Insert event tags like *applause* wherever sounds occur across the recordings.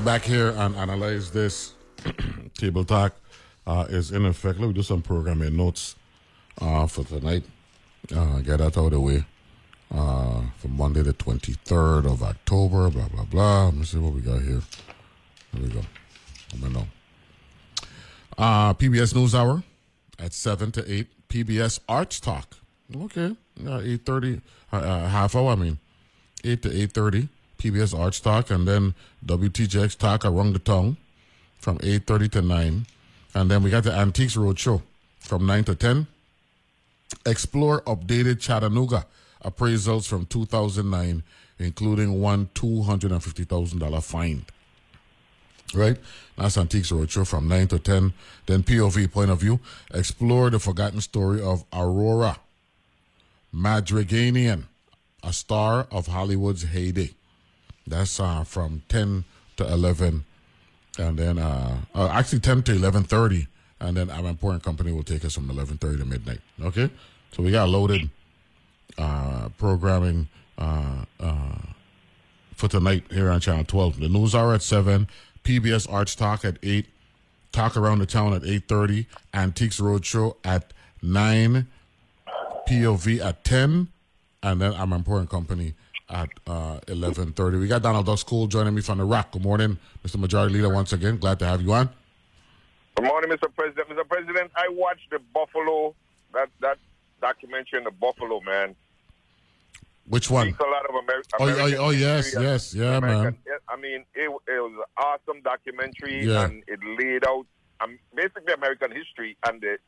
We're back here and analyze this. *clears throat* Table talk uh, is in effect. Let me do some programming notes uh, for tonight. Uh, get that out of the way. Uh, for Monday, the 23rd of October, blah, blah, blah. Let me see what we got here. There we go. Let me know. Uh, PBS News Hour at 7 to 8. PBS Arts Talk. Okay. Uh, 8.30, uh, uh, half hour, I mean. 8 to 8.30. PBS Arts Talk, and then WTJX Talk Around the Town from 8.30 to 9. And then we got the Antiques Roadshow from 9 to 10. Explore updated Chattanooga appraisals from 2009, including one $250,000 fine. Right? That's Antiques Roadshow from 9 to 10. Then POV, point of view, explore the forgotten story of Aurora Mardiganian, a star of Hollywood's heyday. That's uh, from 10 to 11. And then, uh, uh, actually 10 to 11.30. And then Amanpour and Company will take us from 11.30 to midnight. Okay? So we got loaded uh, programming uh, uh, for tonight here on Channel 12. The news hour at 7. PBS Arts Talk at 8. Talk Around the Town at 8.30. Antiques Roadshow at 9. POV at 10. And then Amanpour and Company at uh, 11.30. We got Donald Ducks Cole joining me from the Rock. Good morning, Mr. Majority Leader, once again. Glad to have you on. Good morning, Mr. President. Mr. President, I watched the Buffalo, that, that documentary on the Buffalo, man. Which one? Speaks a lot of Ameri- Oh, oh, oh, yes, yes, yeah, American- man. I mean, it, it was an awesome documentary, Yeah. and it laid out um, basically American history and the,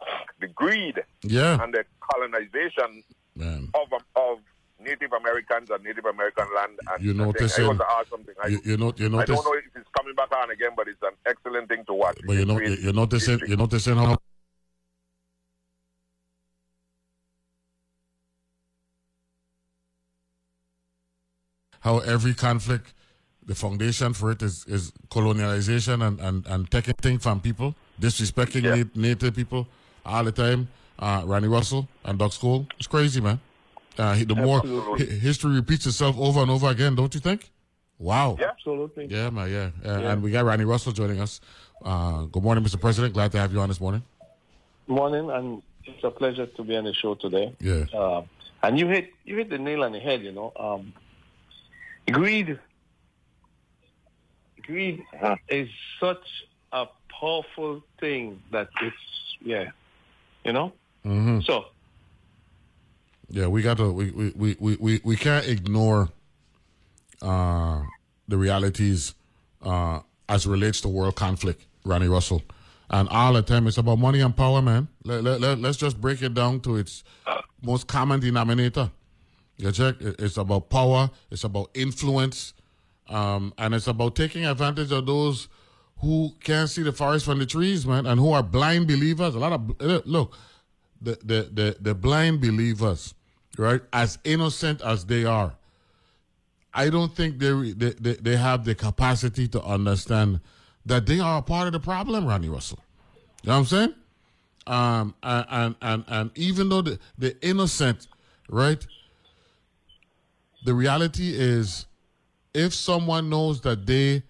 the greed Yeah, and the colonization man. of, of Native Americans and Native American land. And You notice it in- was an awesome thing. I, You, you, know, you I don't know if it's coming back on again, but it's an excellent thing to watch. but you know, you, you noticing, you noticing how how every conflict, the foundation for it is, is colonialization and, and, and taking things from people, disrespecting Yeah. native people all the time. Uh, Ronnie Russell and Ducks Cole. It's crazy, man. Uh, the more Absolutely. hi- history repeats itself over and over again, don't you think? Wow. Yeah. Absolutely. Yeah, man, yeah. Uh, And we got Ronnie Russell joining us. Uh, good morning, Mr. President. Glad to have you on this morning. Morning, and it's a pleasure to be on the show today. Yeah. Um, and you hit you hit the nail on the head. You know, um, greed. Greed is such a powerful thing that it's yeah, you know. hmm So Yeah, we got to, we, we, we, we, we, can't ignore uh, the realities uh, as relates to world conflict, Ronnie Russell. And all the time, it's about money and power, man. Let, let, let, let's just break it down to its most common denominator. You check? It's about power, it's about influence, um, and it's about taking advantage of those who can't see the forest from the trees, man, and who are blind believers. A lot of look, the the the, the blind believers, right? As innocent as they are, I don't think they, they they have the capacity to understand that they are a part of the problem, Ronnie Russell. You know what I'm saying? Um, and and and, and even though the, the innocent, right? The reality is, if someone knows that they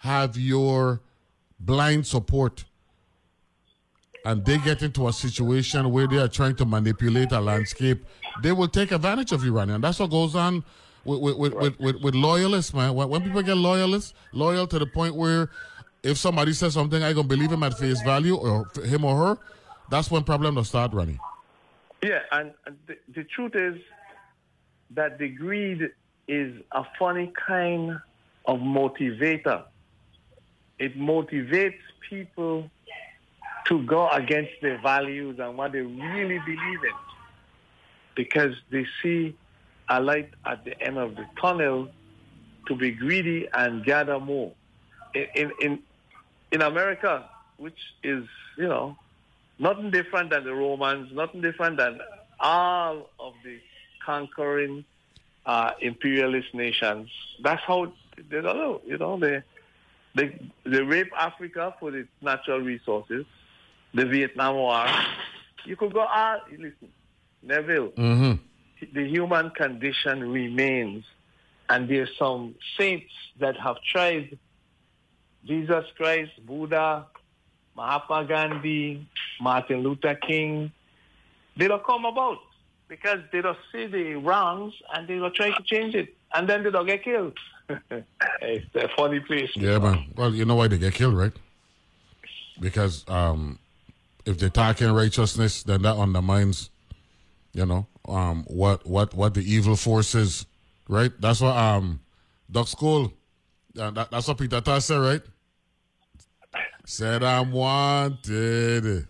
have your blind support and they get into a situation where they are trying to manipulate a landscape, they will take advantage of you. And that's what goes on with with, with, with, with, with loyalists, man. When, when people get loyalists, loyal to the point where if somebody says something, I gonna believe him at face value or him or her, that's when problems will start, running. yeah, and, and the, the truth is that the greed is a funny kind of motivator. It motivates people to go against their values and what they really believe in because they see a light at the end of the tunnel to be greedy and gather more. in in in America, which is you know nothing different than the Romans, nothing different than all of the conquering uh, imperialist nations. That's how they don't know. You know, they they they rape Africa for its natural resources. The Vietnam War. You could go all listen, Neville. Mm-hmm. The human condition remains, and there's some saints that have tried. Jesus Christ, Buddha, Mahatma Gandhi, Martin Luther King. They don't come about because they don't see the wrongs and they don't try to change it, and then they don't get killed. *laughs* it's a funny place. Yeah, man. Well, you know why they get killed, right? Because um, if they're talking righteousness, then that undermines, you know, um, what what what the evil forces, right? That's what um, Ducks Cole, uh, that, that's what Peter Tosh said, right? Said I'm wanted,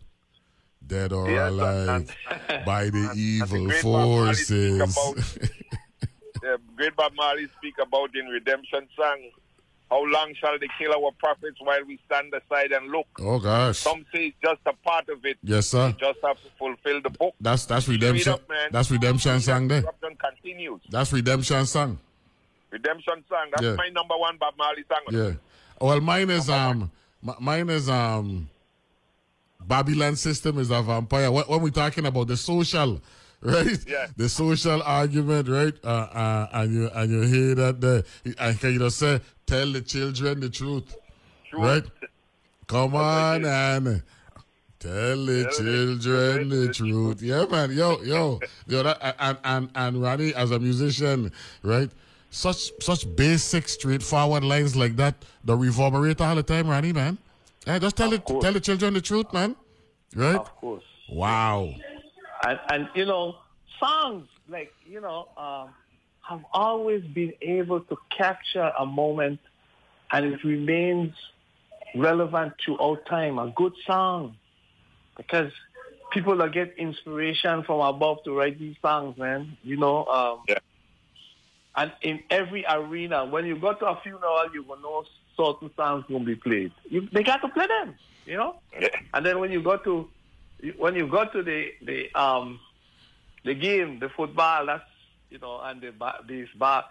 dead or Yes, alive, and- by the and evil the great Bob Marley speak forces. *laughs* great Bob Marley speak about in Redemption song. How long shall they kill our prophets while we stand aside and look? oh gosh, Some say it's just a part of it. yes sir. You just have to fulfill the book. That's that's redemption. up. That's redemption song there. Continues. That's redemption song. Redemption song. That's Yeah. my number one Bob Marley song. Yeah. Well, mine is um, mine is um, Babylon system is a vampire. When when we're talking about the social, *laughs* right? Yeah. The social argument, right? Uh, uh, and you and you hear that the and can you just say tell the children the truth, Truth. right? Come on and. Tell the Tell children the the truth. Yeah, man. Yo, yo, yo. That, and and and Ronnie, as a musician, right? Such such basic, straightforward lines like that, the reverberate all the time, Ronnie, man. Yeah, just tell it, course. tell the children the truth, man. Right? Of course. Wow. And, and you know songs like you know um, have always been able to capture a moment and it remains relevant throughout time a good song because people that get inspiration from above to write these songs man you know um, Yeah. and in every arena when you go to a funeral you will know certain songs will be played you, they got to play them you know Yeah. and then when you go to when you go to the the um the game, the football, that's you know, and the this bar,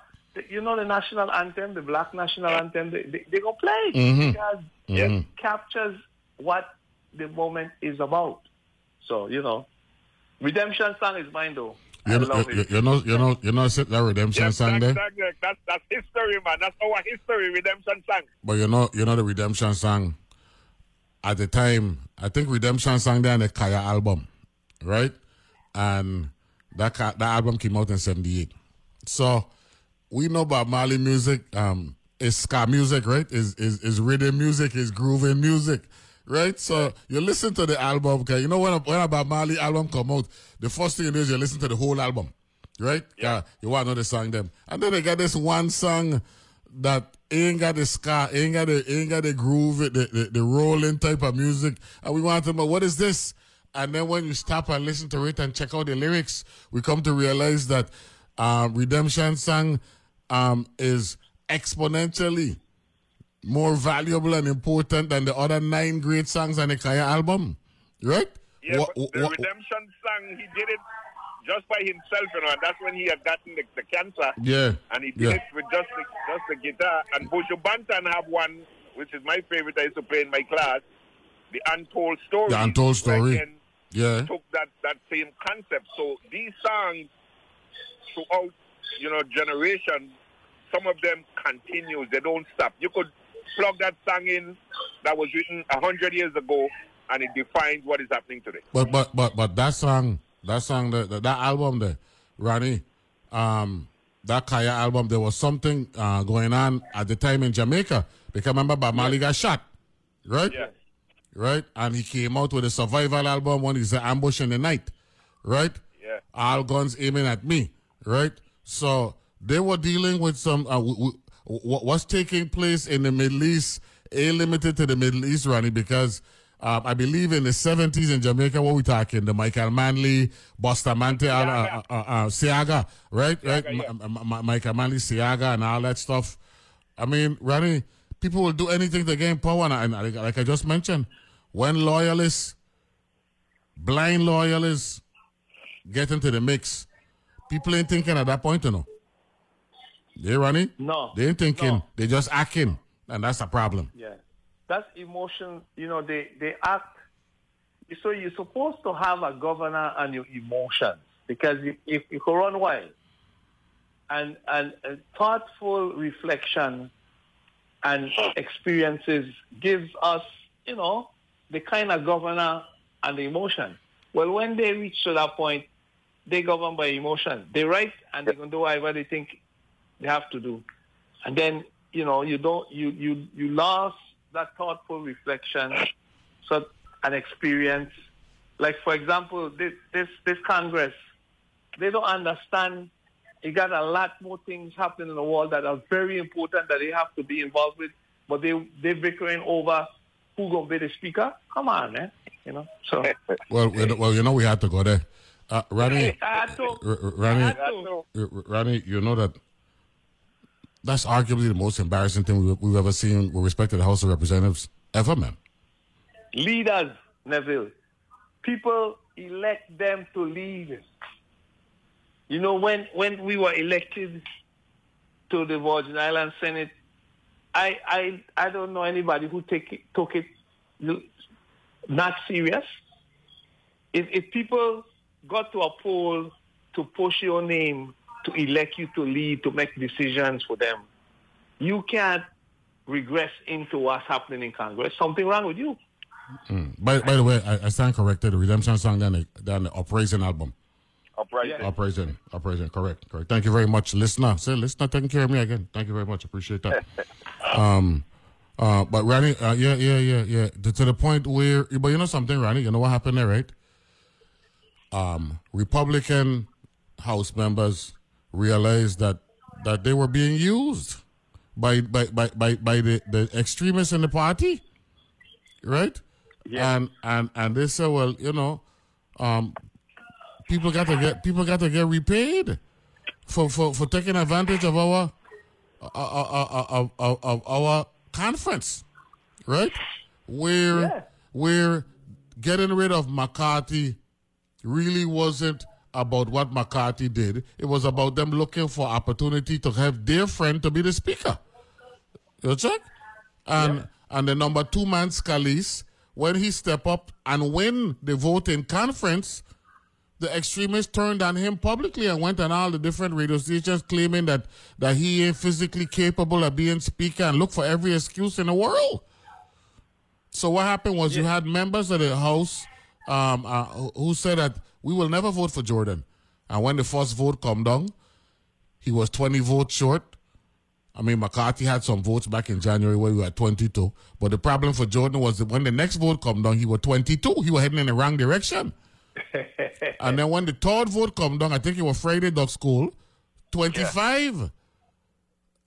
you know, the national anthem, the black national anthem, they they, they gonna play it Mhm. because Mhm. it captures what the moment is about. So you know, redemption song is mine though. I You know, you, it. you know, you know, you know, that redemption Yes, song there. that, that, that's, that's history, man. That's our history, Redemption song. But you know, you know the redemption song. At the time, I think redemption sang there on the Kaya album, right? And that that album came out in '78. So we know about Mali music. Um, is ska music, right? Is is is rhythm music? Is grooving music, right? So you listen to the album. Okay, you know when a, when a Bob Marley album come out, the first thing you do is you listen to the whole album, right? Yeah. you want to know the song them, and then they got this one song that ain't got the ska, ain't got the ain't got the groove, the the, the rolling type of music, and we want to know what is this. And then when you stop and listen to it and check out the lyrics, we come to realize that um, Redemption Song um, is exponentially more valuable and important than the other nine great songs on the Kaya album, right? Yeah, Wha- but the wha- Redemption song, he did it just by himself, you know, and that's when he had gotten the, the cancer. yeah, And he did yeah. it with just the, just the guitar. And Buju Banton have one, which is my favorite I used to play in my class, the Untold Story. The Untold Story. Again, yeah. took that, that same concept. So these songs throughout, you know, generations, some of them continues. They don't stop. You could plug that song in that was written a hundred years ago, and it defines what is happening today. But but but but that song, that song, that that, that album, there, Ronnie, um, that Kaya album, there was something uh, going on at the time in Jamaica. Because remember, Bob Marley got shot, right? Yeah. Right, and he came out with a survival album when he's ambush in the night, right? Yeah. All guns aiming at me, right? So they were dealing with some uh, w- w- w- what's taking place in the Middle East, a limited to the Middle East, Ronnie, because um, I believe in the 70s in Jamaica, what we talking, the Michael Manley, Bustamante, uh, uh, uh, uh, Seaga, right? right? yeah. M- M- Michael Manley, Seaga, and all that stuff. I mean, Ronnie, people will do anything to gain power. And, and like I just mentioned, when loyalists, blind loyalists, get into the mix, people ain't thinking at that point, you know. They running? No. They ain't thinking. No. They just acting, and that's a problem. Yeah. That's emotion. You know, they, they act. So you're supposed to have a governor on your emotions because if, if you can run wild and, and, and thoughtful reflection and experiences gives us, you know, the kind of governor and the emotion. Well, when they reach to that point, they govern by emotion. They write and they can do whatever they think they have to do. And then, you know, you don't you you you lost that thoughtful reflection, so an experience. Like for example, this this this Congress, they don't understand. You got a lot more things happening in the world that are very important that they have to be involved with, but they they bickering over who gonna be the speaker. Come on, man. You know. So Well, we- well, you know we had to go there. Uh, Ronnie, I had to. R- R- I Ronnie, had to. R- R- Ronnie, you know that that's arguably the most embarrassing thing we've, we've ever seen with respect to the House of Representatives ever, man. leaders, Neville. People elect them to lead. You know, when, when we were elected to the Virgin Islands Senate, I, I, I don't know anybody who take it, took it not serious. If, if people got to a poll to push your name, to elect you to lead, to make decisions for them, you can't regress into what's happening in Congress. Something wrong with you. By, by the way, I, I stand corrected. The Redemption song down the, down the Operation album. Uprising. Operation, Operation, correct, correct. Thank you very much, listener. Say, listener, taking care of me again. Thank you very much. Appreciate that. *laughs* um, uh, but Ronnie, uh, yeah, yeah, yeah, yeah. To, to the point where, but you know something, Ronnie, you know what happened there, right? Um, Republican House members realized that that they were being used by by by by, by the, the extremists in the party, right? Yeah. And and and they said, well, you know, um, people got to get people got to get repaid for for, for taking advantage of our uh, uh, uh, uh, of, of our conference, right? Where Yeah. where getting rid of McCarthy really wasn't about what McCarthy did. It was about them looking for opportunity to have their friend to be the speaker. You check? And and the number two man Scalise, when he step up and win the vote in conference, the extremists turned on him publicly and went on all the different radio stations claiming that that he ain't physically capable of being speaker and look for every excuse in the world. So what happened was you had members of the House um, uh, who said that we will never vote for Jordan, and when the first vote come down, he was 20 votes short. I mean, McCarthy had some votes back in January where we were 22. But the problem for Jordan was that when the next vote come down, he was 22. He was heading in the wrong direction. *laughs* and then when the third vote come down, I think it was Friday Ducks Cole, 25.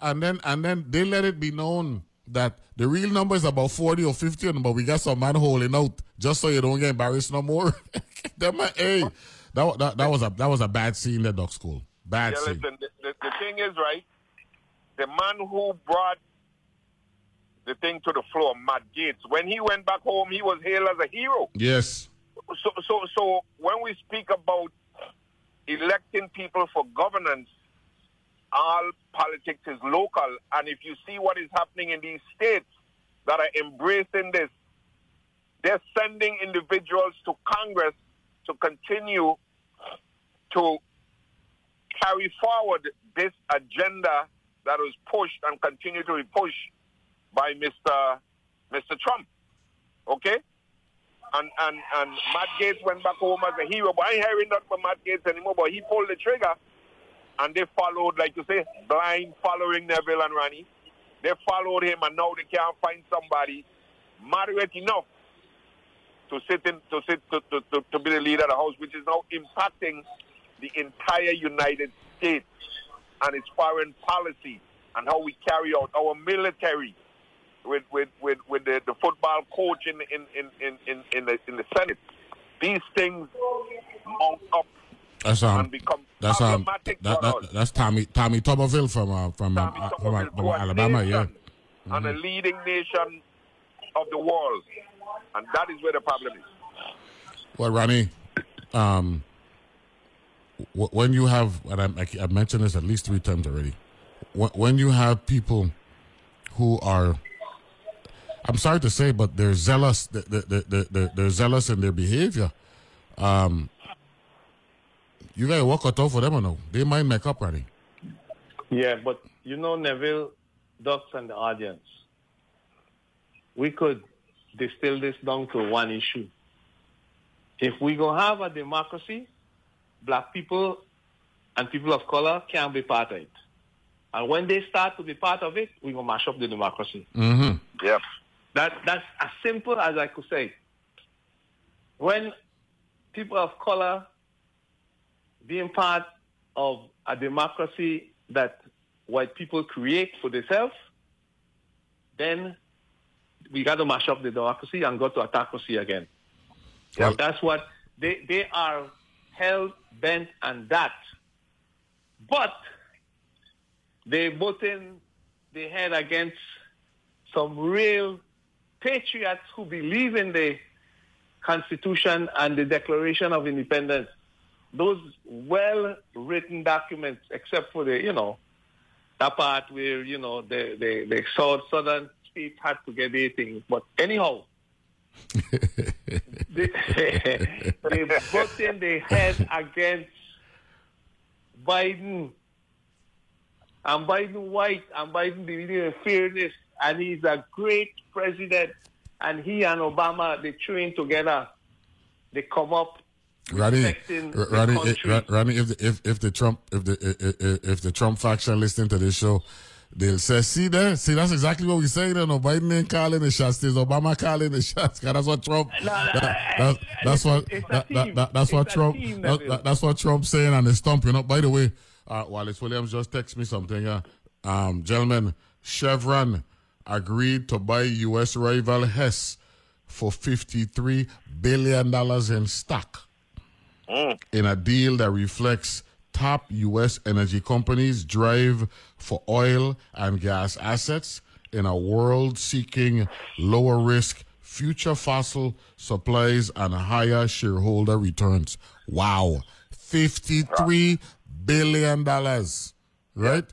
And then and then they let it be known that the real number is about 40 or 50, but we got some man holding out just so you don't get embarrassed no more. *laughs* that man, hey, that, that, that was a that was a bad scene at Ducks Cole. Bad Yeah, scene. listen, the, the, the thing is, right, the man who brought the thing to the floor, Matt Gaetz, when he went back home, he was hailed as a hero. Yes. So, so, so when we speak about electing people for governance, all politics is local. And if you see what is happening in these states that are embracing this, they're sending individuals to Congress to continue to carry forward this agenda that was pushed and continue to be pushed by Mr. Mr. Trump. Okay? And and and Matt Gaetz went back home as a hero, but I ain't hearing nothing from Matt Gaetz anymore. But he pulled the trigger, and they followed, like you say, blind following Neville and Ronnie. They followed him, and now they can't find somebody moderate enough to sit in to sit to, to, to, to be the leader of the house, which is now impacting the entire United States and its foreign policy and how we carry out our military with with, with, with the, the football coach in in, in, in, in, the in the Senate. These things mount up That's um. and become That's um. That, that, that's Tommy Tommy Tuberville from uh, from uh, Tommy uh, from, uh, from Alabama. Yeah. nation. and a leading nation of the world. And that is where the problem is. Well, Ronnie, um, w- when you have, and I, I, have mentioned this at least three times already, when, when you have people who are, I'm sorry to say, but they're zealous, they're, they're, they're, they're zealous in their behavior. Um, you gotta walk out for them or no? They might make up, Ronnie. Yeah, but you know, Neville, Ducks, and the audience, we could distill this down to one issue. If we go have a democracy, black people and people of color can't be part of it. And when they start to be part of it, we will mash up the democracy. Mm-hmm. Yep. That that's as simple as I could say. When people of color being part of a democracy that white people create for themselves, then we got to mash up the democracy and go to autocracy again. That's what they, they are hell bent on that. But they butting their head against some real patriots who believe in the Constitution and the Declaration of Independence. Those well-written documents, except for the, you know, that part where, you know, the, the, the South, Southern states had to get their things. But anyhow, *laughs* they, *laughs* they butting their head against Biden. And Biden white, and Biden believing in fairness, and he's a great president. And he and Obama, they train together. They come up Ronnie, respecting the Ronnie, eh, country. If the, if if the Trump if the if, if- the Trump faction listening to this show, they'll say, "See there, see that's exactly what we say." Then no Biden ain't calling the shots, it's Obama calling the *laughs* shots. that's what Trump. No, no, that- that's, that's what that, that, that's what It's Trump. that- that's what Trump saying and the stump. You know. By the way, uh, Wallace Williams just text me something. Yeah, um, gentlemen, Chevron agreed to buy U.S. rival Hess for fifty-three billion dollars in stock Mm. in a deal that reflects top U.S. energy companies' drive for oil and gas assets in a world seeking lower risk future fossil supplies and higher shareholder returns. Wow. $53 billion, right?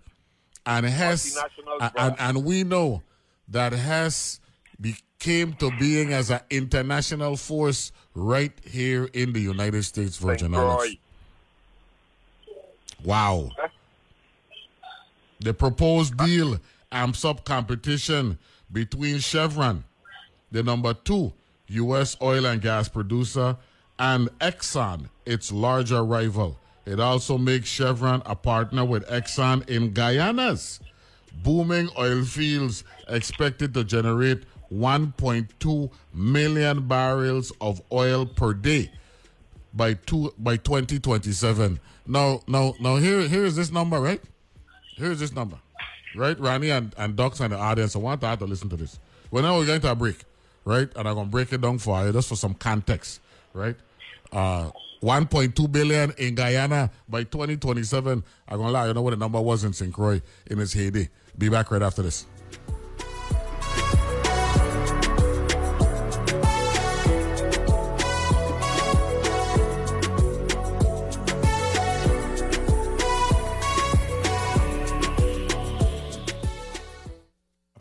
And Hess, and, and, and we know that Hess became to being as an international force right here in the United States Virgin Islands. Wow. The proposed deal amps up competition between Chevron, the number two U.S. oil and gas producer, and Exxon, its larger rival. It also makes Chevron a partner with Exxon in Guyana's booming oil fields expected to generate 1.2 million barrels of oil per day by two by 2027. Now, now, now here here is this number, right? Here is this number, right? Ronnie and and Ducks and the audience. I want to have to listen to this. Well, now we're going to a break, right? And I'm gonna break it down for you just for some context, right? Uh, 1.2 billion in Guyana by 2027. I'm gonna lie, you know what the number was in St. Croix in its heyday. Be back right after this.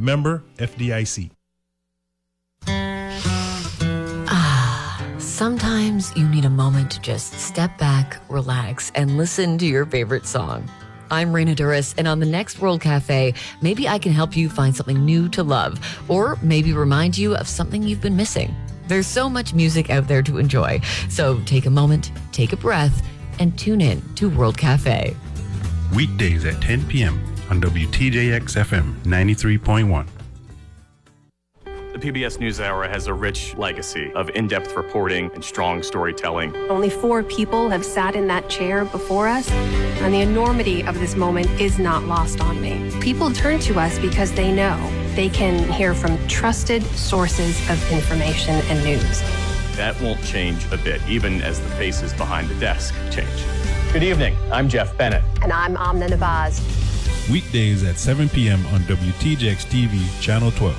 Member FDIC. Ah, sometimes you need a moment to just step back, relax, and listen to your favorite song. I'm Raina Douris, and on the next World Cafe, maybe I can help you find something new to love, or maybe remind you of something you've been missing. There's so much music out there to enjoy, so take a moment, take a breath, and tune in to World Cafe. Weekdays at 10 p.m. on WTJX FM 93.1. The PBS NewsHour has a rich legacy of in depth reporting and strong storytelling. Only four people have sat in that chair before us, and the enormity of this moment is not lost on me. People turn to us because they know they can hear from trusted sources of information and news. That won't change a bit, even as the faces behind the desk change. Good evening. I'm Jeff Bennett. And I'm Amna Nawaz. Weekdays at 7 p.m. on WTJX TV, Channel 12.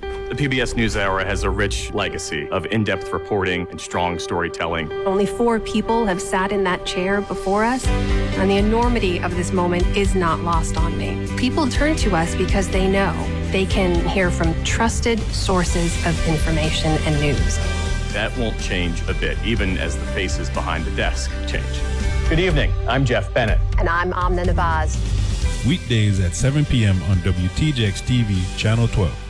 The PBS NewsHour has a rich legacy of in depth reporting and strong storytelling. Only four people have sat in that chair before us, and the enormity of this moment is not lost on me. People turn to us because they know they can hear from trusted sources of information and news. That won't change a bit, even as the faces behind the desk change. Good evening. I'm Jeff Bennett. And I'm Amna Nawaz. Weekdays at 7 p.m. on WTJX TV, Channel 12.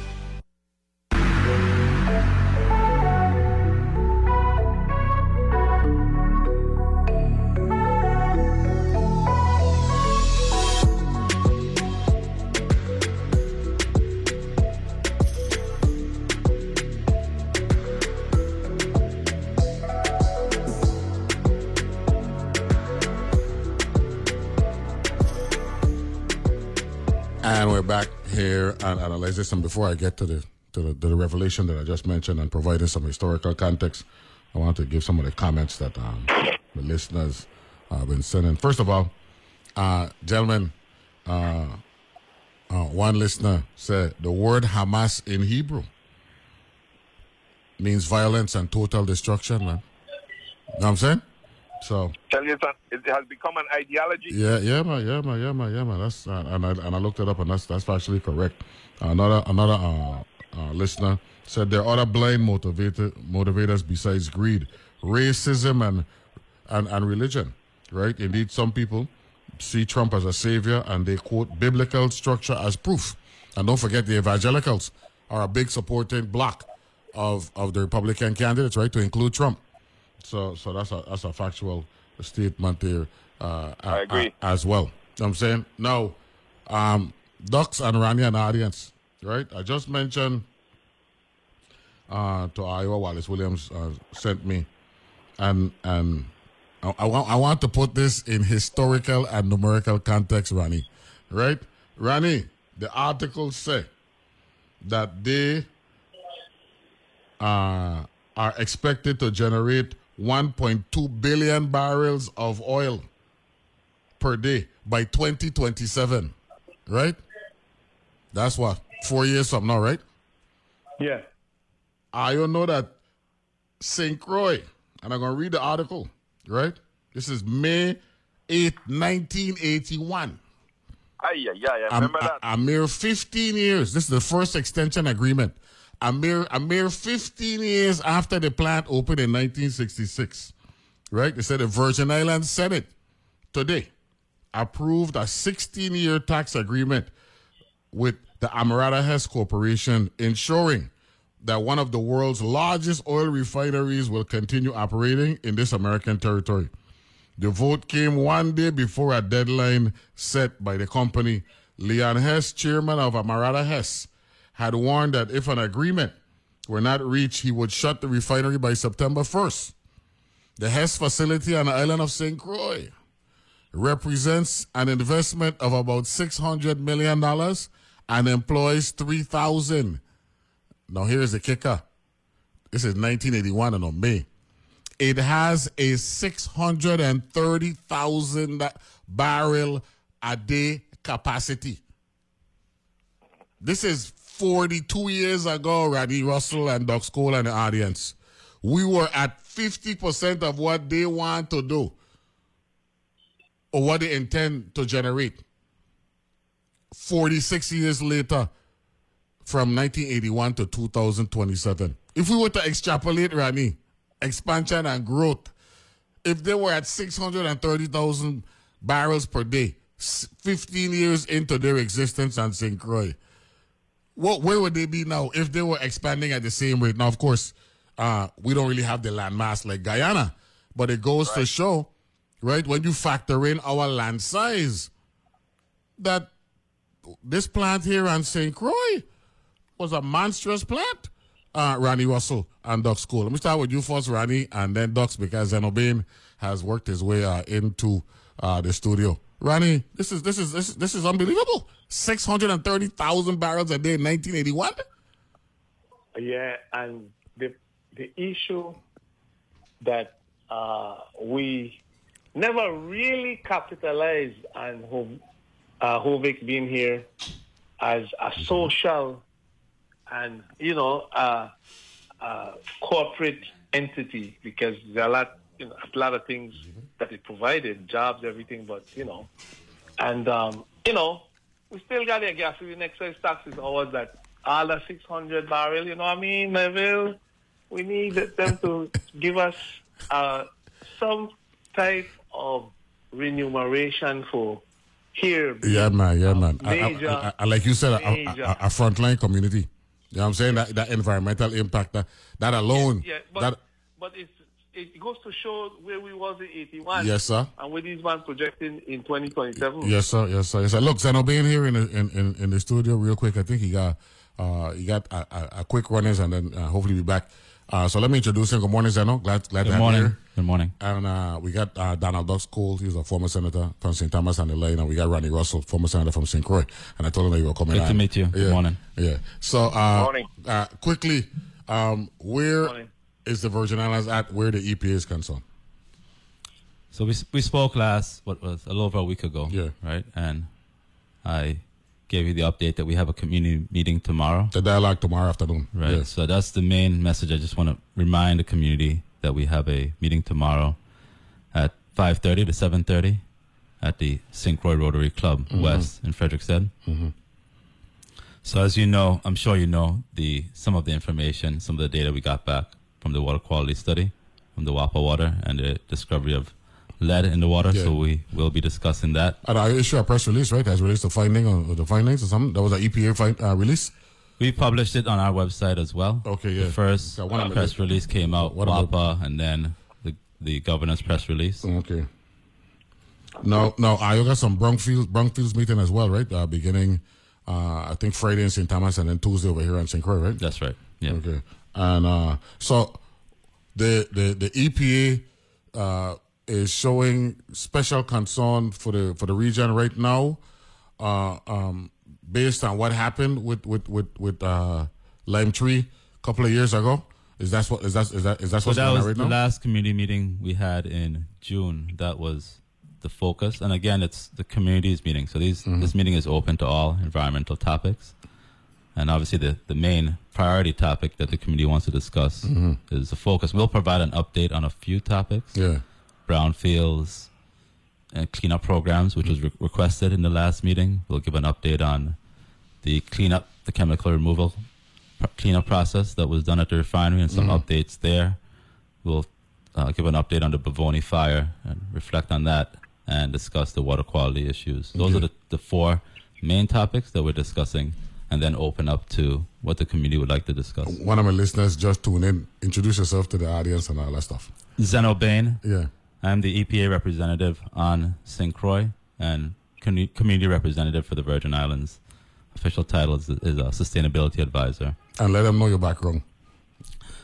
And this. And before I get to the, to the to the revelation that I just mentioned and providing some historical context, I want to give some of the comments that um, the listeners have been sending. First of all, uh, gentlemen, uh, uh, one listener said the word Hamas in Hebrew means violence and total destruction, man. You know what I'm saying? So Tell you that it has become an ideology. yeah, yeah, man, yeah, man, yeah, man, yeah, man. That's uh, and I and I looked it up, and that's that's actually correct. Another another uh, uh, listener said there are other blind motivator, motivators besides greed, racism, and and and religion. Right? Indeed, some people see Trump as a savior, and they quote biblical structure as proof. And don't forget, the evangelicals are a big supporting block of of the Republican candidates, right? To include Trump. So, so that's a that's a factual statement there. Uh, I agree. as well. You know what I'm saying now, um, Ducks and Ronnie and audience, right? I just mentioned uh, to Iowa Wallace Williams uh, sent me, and and I, I want I want to put this in historical and numerical context, Ronnie, right? Ronnie, the articles say that they uh, are expected to generate 1.2 billion barrels of oil per day by 2027, right? That's what four years from now, right? Yeah. Ah, I don't know that St. Croix, and I'm gonna read the article, right? This is May 8, 1981. Aye, yeah, yeah, yeah. A, Remember a- that? a mere 15 years. This is the first extension agreement. A mere, a mere 15 years after the plant opened in 1966. Right? They said the Virgin Islands Senate today approved a 16 year tax agreement with the Amerada Hess Corporation, ensuring that one of the world's largest oil refineries will continue operating in this American territory. The vote came one day before a deadline set by the company. Leon Hess, chairman of Amerada Hess, had warned that if an agreement were not reached, he would shut the refinery by September 1st. The Hess facility on the island of St. Croix represents an investment of about $600 million and employs 3,000. Now, here's the kicker. This is 1981 and on May. It has a 630,000 barrel a day capacity. This is 42 years ago, Randy Russell and Ducks Cole and the audience. We were at 50% of what they want to do or what they intend to generate. 46 years later, from 1981 to 2027. If we were to extrapolate, Ronnie, expansion and growth, if they were at 630,000 barrels per day, 15 years into their existence on St. Croix, what, where would they be now if they were expanding at the same rate? Now, of course, uh, we don't really have the land mass like Guyana, but it goes to show, right, when you factor in our land size, that this plant here on St. Croix was a monstrous plant. Uh, Ronnie Russell and Ducks Cole. Let me start with you first, Ronnie, and then Ducks, because Zeno Bain has worked his way uh, into uh, the studio. Ronnie, this is this is this, this is unbelievable. Six hundred and thirty thousand barrels a day in nineteen eighty one. Yeah, and the the issue that uh, we never really capitalized on Ho- uh, being here as a social and you know uh, corporate entity because there are a lot, you know, a lot of things that it provided, jobs, everything, but you know, and um, you know, we still got the gasoline excise taxes ours that all the 600 barrel, you know what I mean, Neville? We need them to give us uh, some type of remuneration for here. Yeah, man. Yeah, man. I- I- I, I- like you said, a, a, frontline community. You know what I'm saying? That that environmental impact, that, that alone. Yeah, but, that, but it's, it goes to show where we was in 81. Yes, sir. And where these ones projecting in 2027. yes, sir. Yes, sir. Yes, sir. Look, Zeno being here in, the, in in in the studio real quick. I think he got uh he got a, a, a quick runners and then uh, hopefully be back. Uh, so let me introduce him. Good morning, Zeno. Glad glad to Good have morning. you here. Good morning. And uh, we got uh, Donald Ducks Cole. He's a former senator from St. Thomas and Elaine. And we got Ronnie Russell, former senator from St. Croix. And I told him that you were coming Good on. to meet you. Good morning. Yeah. So uh, Morning. Uh, quickly, um, where is Morning. the Virgin Islands at where the EPA is concerned? So we we spoke last what was a little over a week ago. Yeah. Right, and I gave you the update that we have a community meeting tomorrow. The dialogue tomorrow afternoon. Right. Yes. So that's the main message. I just want to remind the community that we have a meeting tomorrow at 5:30 to 7:30 at the St. Croix Rotary Club mm-hmm. West in Frederiksted. Mm-hmm. So as you know, I'm sure you know the some of the information, some of the data we got back from the water quality study from the WAPA water and the discovery of lead in the water. Yeah. So we will be discussing that. And I issue a press release, right, as relates to finding or the findings or something. That was an EPA find, uh, release. We published it on our website as well. Okay, yeah. The first Got one press release came out, What about- WAPA, and then the the governor's press release. Okay. No, no, I got some Brownfields, Brownfields meeting as well, right? Uh, beginning, uh, I think Friday in St. Thomas and then Tuesday over here in St. Croix, right? That's right. Yeah. Okay. And uh, so the the the EPA uh, is showing special concern for the for the region right now, uh, um, based on what happened with with with with uh, Lime Tree a couple of years ago. Is that what is that is that is that So what's that going was on right the now? last community meeting we had in June. That was the focus. And again, it's the community's meeting. So these Mm-hmm. this meeting is open to all environmental topics. And obviously, the, the main priority topic that the community wants to discuss is the focus. We'll provide an update on a few topics. Mm-hmm. yeah. Brownfields and cleanup programs, which was re- requested in the last meeting. We'll give an update on the cleanup, the chemical removal pr- cleanup process that was done at the refinery, and some mm. updates there. We'll uh, give an update on the Bavoni fire and reflect on that, and discuss the water quality issues. Those mm-hmm. are the, the four main topics that we're discussing, and then open up to what the community would like to discuss. One of my listeners just tune in. Introduce yourself to the audience and all that stuff. Zeno Bain, Yeah. I'm the EPA representative on St. Croix and commu- community representative for the Virgin Islands. Official title is, is a sustainability advisor. And let them know your background.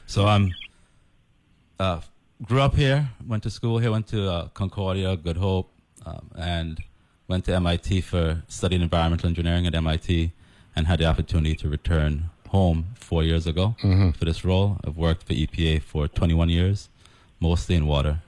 So I'm uh, grew up here, went to school here, went to uh, Concordia, Good Hope, um, and went to MIT for studying environmental engineering at MIT, and had the opportunity to return home four years ago for this role. I've worked for EPA for 21 years, mostly in water,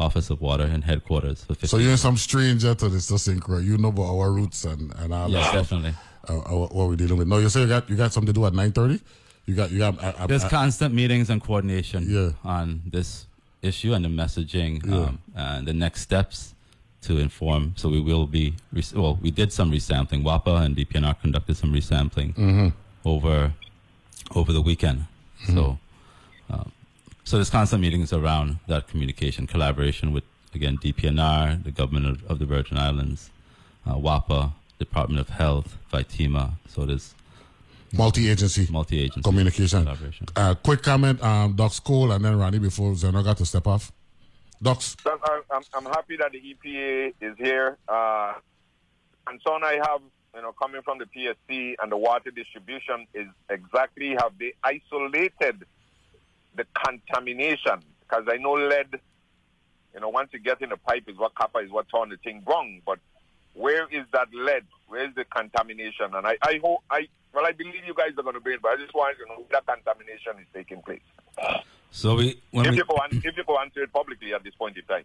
Office of Water and headquarters for 15 So you're some stranger to this synchro. You know about our roots and, and all Yeah, that stuff. definitely. Uh, uh, what we're dealing with. No, you say you got you got something to do at nine thirty. You got you got. Uh, uh, There's uh, constant meetings and coordination Yeah. on this issue and the messaging Yeah. um, and the next steps to inform. So we will be, well, we did some resampling. WAPA and DPNR conducted some resampling Mm-hmm. over over the weekend. So, um, so there's constant meetings around that communication, collaboration with again DPNR, the government of, of the Virgin Islands, uh, WAPA, Department of Health, VITEMA. So there's multi-agency multi-agency communication. collaboration. Uh, quick comment, um, Ducks Cole and then Ronnie before Zeno got to step off. Ducks, I'm, I'm, I'm happy that the EPA is here. Uh, and so I have you know, coming from the PSC and the water distribution is exactly have they isolated the contamination? Because I know lead, you know, once you get in the pipe is what copper is what turn the thing wrong. But where is that lead? Where is the contamination? And I, I hope, I well, I believe you guys are going to bring it, but I just want to know where that contamination is taking place. So we, when if we you go if you go answer it publicly at this point in time.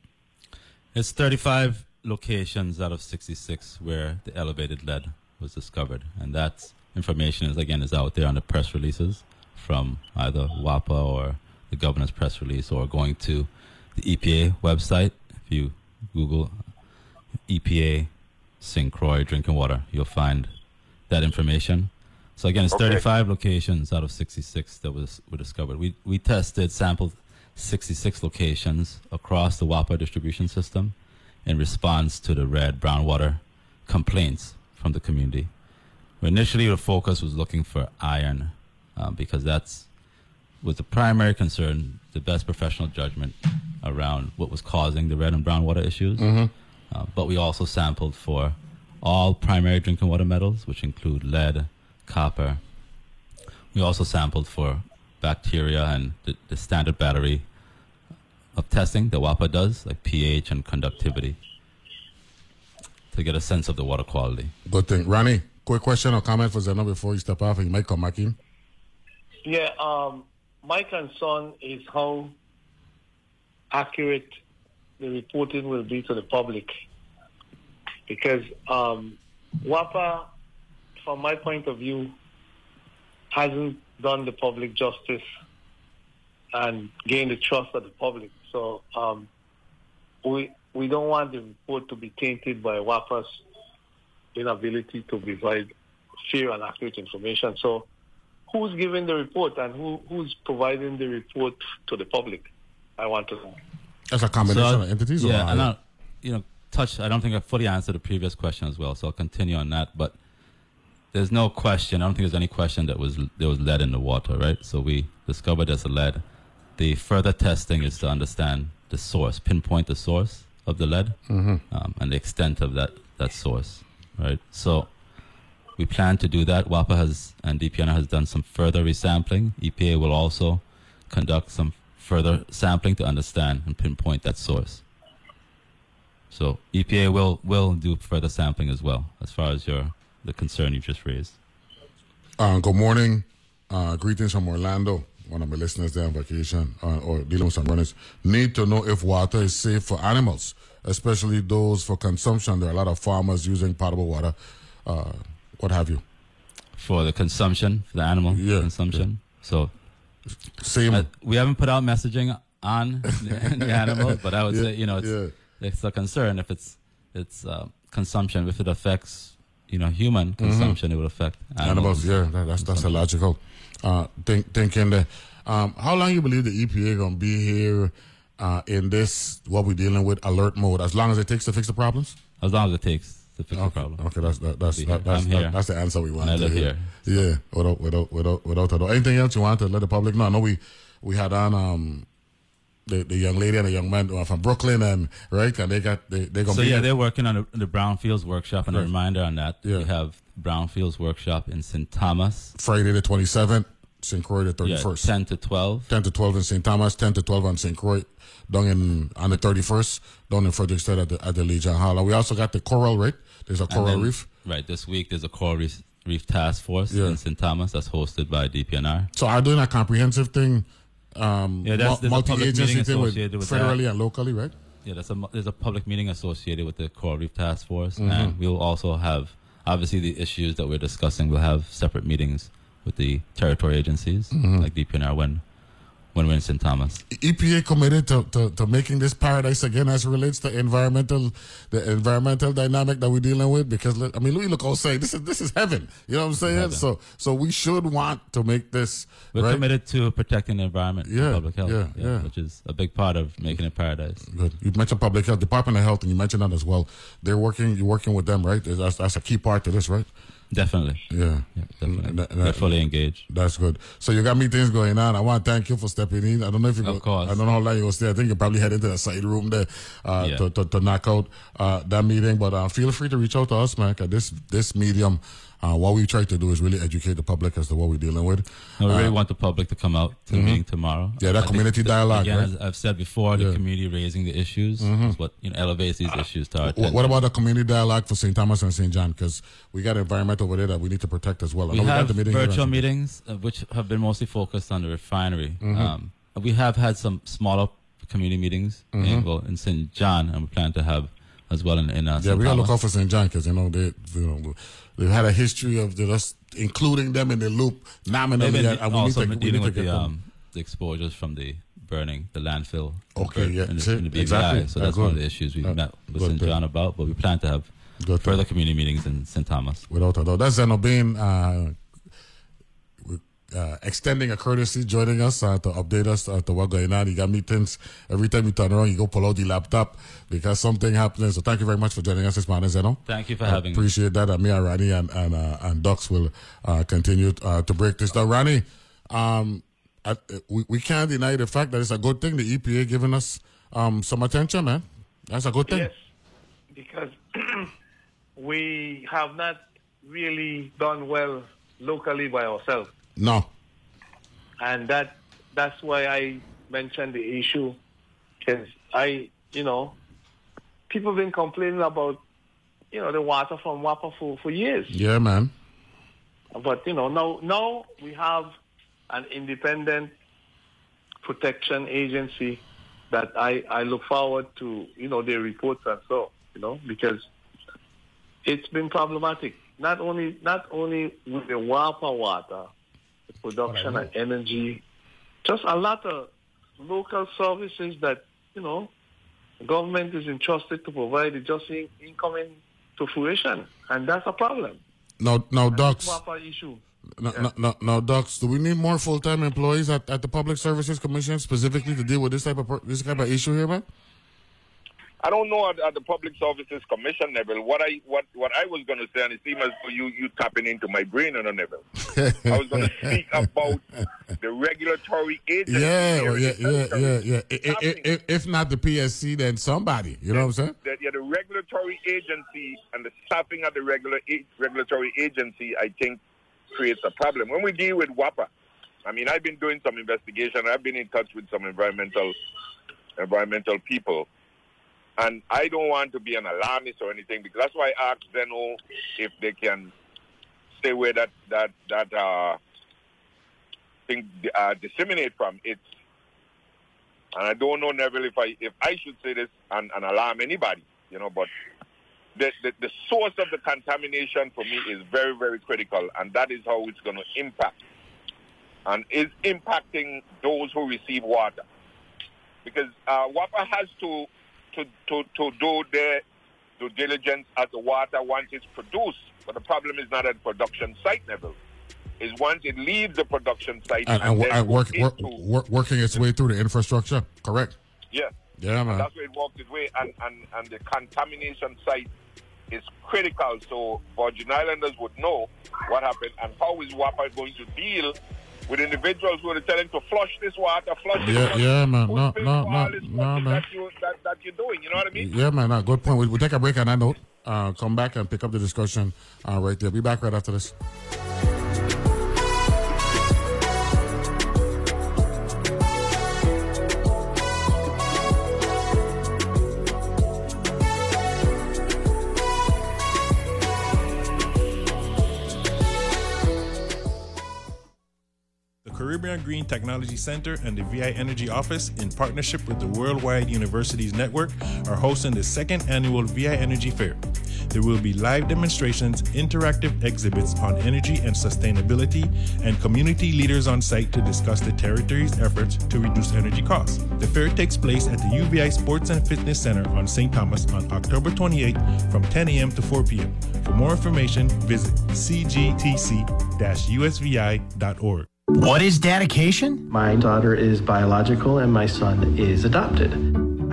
it's 35 locations out of 66 where the elevated lead was discovered, and that information is again is out there on the press releases from either WAPA or the governor's press release, or going to the EPA website. If you Google EPA St. Croix drinking water, you'll find that information. So again, it's Okay. 35 locations out of 66 that was were discovered. We we tested, sampled 66 locations across the WAPA distribution system in response to the red brown water complaints from the community. Initially, the focus was looking for iron um, because that's was the primary concern, the best professional judgment around what was causing the red and brown water issues. Uh, but we also sampled for all primary drinking water metals, which include lead, copper. We also sampled for bacteria and the, the standard battery of testing that WAPA does, like pH and conductivity, to get a sense of the water quality. Good thing. Ronnie, quick question or comment for Zeno before you step off and you might come back in. Yeah, um, my concern is how accurate the reporting will be to the public. Because um, WAPA, from my point of view, hasn't done the public justice and gained the trust of the public. So um, we we don't want the report to be tainted by WAPA's inability to provide fair and accurate information. So who's giving the report and who, who's providing the report to the public? I want to know. That's a combination So, of entities. Yeah, not? and I, you know, touch. I don't think I fully answered the previous question as well, so I'll continue on that. But there's no question. I don't think there's any question that was there was lead in the water, right? So we discovered there's a lead. The further testing is to understand the source, pinpoint the source of the lead, um, and the extent of that that source, right? So we plan to do that. WAPA has and DPNR has done some further resampling. EPA will also conduct some further sampling to understand and pinpoint that source. So EPA will will do further sampling as well, as far as your the concern you just raised. Uh, good morning. Uh, greetings from Orlando. One of my listeners there on vacation uh, or dealing with some runners. Need to know if water is safe for animals, especially those for consumption. There are a lot of farmers using potable water, uh, what have you. For the consumption, for the animal Yeah, consumption. So Same. uh, we haven't put out messaging on *laughs* the, the animals, but I would Yeah, say you know it's yeah. it's a concern if it's it's uh, consumption. If it affects you know human consumption, it would affect Mm-hmm. animals. animals. Yeah, that, that's that's a logical uh, think, thinking. There. Um, how long you believe the EPA gonna be here uh, in this what we're dealing with alert mode? As long as it takes to fix the problems. As long as it takes to fix the Okay, problem. okay, that's that, that's that, that's that, that's the answer we want. I to hear. here. Yeah, without without without without a doubt. Anything else you want to let the public know? I know we we had on um the, the young lady and the young man uh, from Brooklyn and right, and they got they they gonna So yeah, they're working on the, the Brownfields workshop, and a reminder on that. Yeah. We have Brownfields workshop in St. Thomas. Friday the twenty seventh, St. Croix the thirty Yeah, ten to twelve. 10 to 12 in St. Thomas, 10 to 12 on St. Croix, down in, on the 31st, down in Frederiksted at the, at the Legion Hall. And we also got the Coral, right? There's a Coral then- Reef. Right. This week there's a coral reef, reef task force Yeah. in St. Thomas that's hosted by DPNR. So are doing a comprehensive thing, um, Yeah, that's- there's multi-agency thing with, with federally that. and locally, right? Yeah, that's a there's a public meeting associated with the coral reef task force, Mm-hmm. and we'll also have obviously the issues that we're discussing. We'll have separate meetings with the territory agencies Mm-hmm. like DPNR when when St. Thomas. EPA committed to, to, to making this paradise again as it relates to environmental the environmental dynamic that we're dealing with because I mean we look outside this is this is heaven you know what I'm saying Heaven. so so we should want to make this We're right? committed to protecting the environment Yeah, and public health, yeah, yeah. which is a big part of making it paradise. Good. You mentioned public health, Department of Health, and you mentioned that as well. They're working. You're working with them, right? That's that's a key part to this, right? Definitely. Yeah. Yeah, definitely. That- that- They're fully engaged. That's good. So you got meetings going on. I want to thank you for stepping in. I don't know if you Of go, course. I don't know how long you will stay. I think you probably head into the side room there uh, Yeah. to, to, to knock out uh, that meeting. But uh, feel free to reach out to us, man. 'cause this this medium, uh, what we try to do is really educate the public as to what we're dealing with. And we really Uh, want the public to come out to the meeting tomorrow. Yeah, that I community the- dialogue, Again, right? as I've said before, the Yeah. Mm-hmm. community raising the issues is what you know elevates these issues to our attention. What about the community dialogue for St. Thomas and St. John? Because we got environment over there that we need to protect as well. We got have the meeting virtual meetings, uh, which have been mostly focused on the refinery. Mm-hmm. Um, we have had some smaller community meetings Mm-hmm. in, well, in St. John, and we plan to have as well in, in uh, Yeah, we gotta look out for St. John because you know they, you know, they've had a history of just including them in the loop nominally, They've and been we need to, been we need dealing with get the, um, the exposures from the burning, the landfill. Okay, yeah, in the, in the BVI. exactly. So that's one of the issues we Yeah, met with St. John about, but we plan to have Good further community meetings in St. Thomas. Without a doubt, that's Zeno Bain, uh, uh, extending a courtesy, joining us uh, to update us uh, to what going on. You got meetings every time you turn around, you go pull out the laptop because something happening. So thank you very much for joining us this morning, Zeno. Thank you for I having me. appreciate that. And me and Ronnie and and, uh, and Ducks will uh, continue uh, to break this down. Ronnie, um, I, we we can't deny the fact that it's a good thing the EPA giving us um, some attention, man. That's a good thing. Yes, because *clears throat* we have not really done well locally by ourselves, No, and that that's why I mentioned the issue. Because I, you know, people been complaining about, you know, the water from WAPA for, for years. yeah, man. But you know, now now we have an independent protection agency that I, I look forward to, you know, their reports and so, you know, because it's been problematic. Not only not only with the WAPA water, production and energy, just a lot of local services that, you know, the government is entrusted to provide it just in, in coming to fruition. And that's a problem. Now, now. WAPA issue. Now, now, now, now, Ducks, do we need more full-time employees at, at the Public Services Commission specifically to deal with this type of this type of issue here, man? I don't know at, at the Public Services Commission level what I what, what I was going to say, and it seems as though you you tapping into my brain on a level. I was going to speak about the regulatory agency. Yeah, here well, in yeah, yeah, yeah, yeah. I- I- Tapping I- If, if not the PSC, then somebody. You know what I'm saying? the, yeah, the regulatory agency and the staffing at the regular regulatory agency, I think, creates a problem. When we deal with WAPA, I mean, I've been doing some investigation. I've been in touch with some environmental environmental people, and I don't want to be an alarmist or anything because that's why I asked Zeno if they can stay where that that that uh, thing uh, disseminate from. It's and I don't know Neville if I if I should say this and, and alarm anybody, you know, but the, the the source of the contamination for me is very very critical, and that is how it's going to impact and is impacting those who receive water because uh, WAPA has to to to to do their due diligence at the water once it's produced, but the problem is not at the production site level. Is once it leaves the production site And, and, and work, work, work, working its way through the infrastructure. Correct. yeah. Yeah, man. That's where it walks its way, and, and, and the contamination site is critical. So Virgin Islanders would know what happened and how is WAPA going to deal with individuals who are telling to flush this water, flush. Yeah, flush yeah, man. No, no, no, this no, man. That, you, that, that you're doing, you know what I mean? Yeah, man. No, good point. We'll, we'll take a break on that note. Uh, come back and pick up the discussion uh, right there. Be back right after this. Green Technology Center and the VI Energy Office, in partnership with the Worldwide Universities Network, are hosting the second annual VI Energy Fair. There will be live demonstrations, interactive exhibits on energy and sustainability, and community leaders on site to discuss the territory's efforts to reduce energy costs. The fair takes place at the UVI Sports and Fitness Center on St. Thomas on October 28 from 10 a.m. to 4 p.m. For more information, visit cgtc-usvi.org. What is dedication? My daughter is biological and my son is adopted.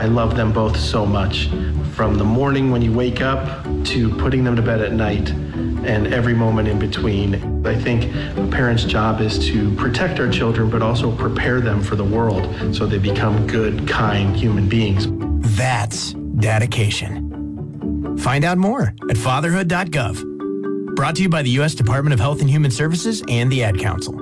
I love them both so much. From the morning when you wake up to putting them to bed at night, and every moment in between. I think a parent's job is to protect our children, but also prepare them for the world so they become good, kind human beings. That's dedication. Find out more at fatherhood.gov. Brought to you by the U.S. Department of Health and Human Services and the Ad Council.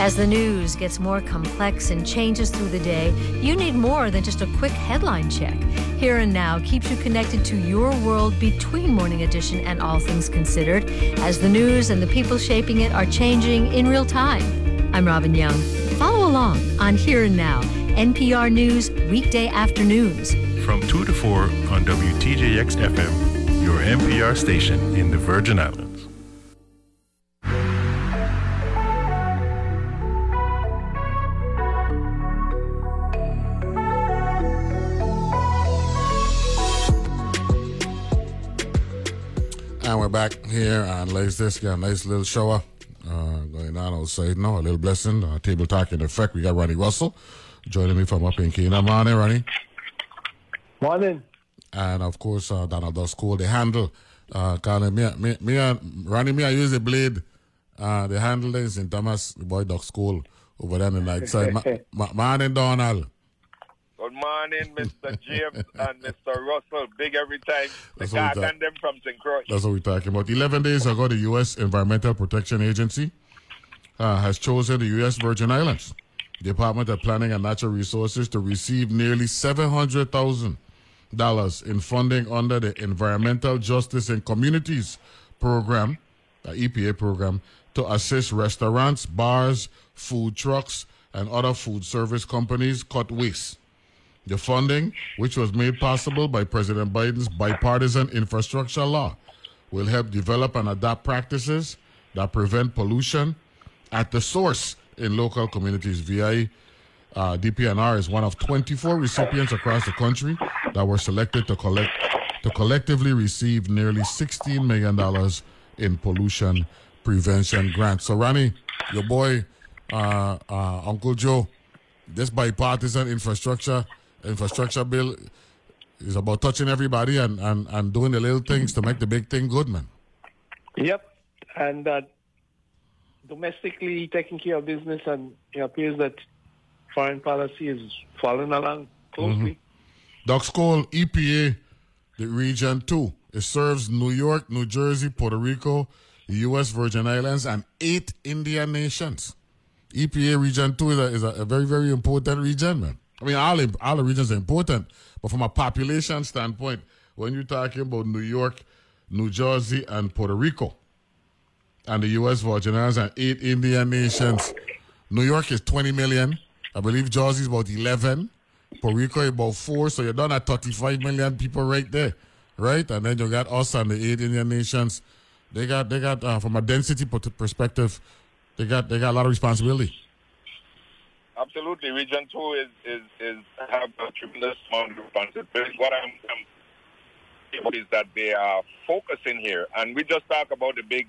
As the news gets more complex and changes through the day, you need more than just a quick headline check. Here and Now keeps you connected to your world between Morning Edition and All Things Considered, as the news and the people shaping it are changing in real time. I'm Robin Young. Follow along on Here and Now, NPR News, weekday afternoons. From 2 to 4 on WTJX FM, your NPR station in the Virgin Islands. Back here on Analyze This. Got a nice little show uh, going on. I'll say no, a little blessing. Uh, table talk in effect. We got Ronnie Russell joining me from up in Keenan. Morning, Ronnie. Morning. And of course, uh, Donald Ducks Cole, the handle. Uh, calling me, me, me, and Ronnie, me, I use the blade. Uh, the handle is in Thomas, the boy Ducks Cole over there in the night side. Ma, *laughs* ma, morning, Donald. Good morning, Mr. *laughs* James and Mr. Russell. Big every time. The That's what we and them from St. Croix. That's what we're talking about. 11 days ago, the U.S. Environmental Protection Agency uh, has chosen the U.S. Virgin Islands Department of Planning and Natural Resources to receive nearly $700,000 in funding under the Environmental Justice and Communities program, the EPA program, to assist restaurants, bars, food trucks, and other food service companies cut waste. The funding, which was made possible by President Biden's bipartisan infrastructure law, will help develop and adapt practices that prevent pollution at the source in local communities. VI uh, DPNR is one of 24 recipients across the country that were selected to collect to collectively receive nearly 16 million dollars in pollution prevention grants. So, Ronnie, your boy, uh, uh, Uncle Joe, this bipartisan infrastructure infrastructure bill is about touching everybody and, and, and doing the little things to make the big thing good, man. Yep. And uh, domestically taking care of business, and it appears that foreign policy is following along closely. School EPA, the Region 2. It serves New York, New Jersey, Puerto Rico, the U.S. Virgin Islands, and eight Indian nations. EPA Region 2 is a, is a, a very, very important region, man. I mean, all, all the regions are important, but from a population standpoint, when you're talking about New York, New Jersey, and Puerto Rico, and the U.S. Virgin Islands and eight Indian nations, New York is 20 million. I believe Jersey is about 11. Puerto Rico is about four, so you're done at 35 million people right there, right? And then you got us and the eight Indian nations. They got, they got uh, from a density perspective, they got, they got a lot of responsibility. Absolutely, Region Two is is is have a tremendous amount of responsibility. What I'm, I'm is that they are focusing here, and we just talk about the big,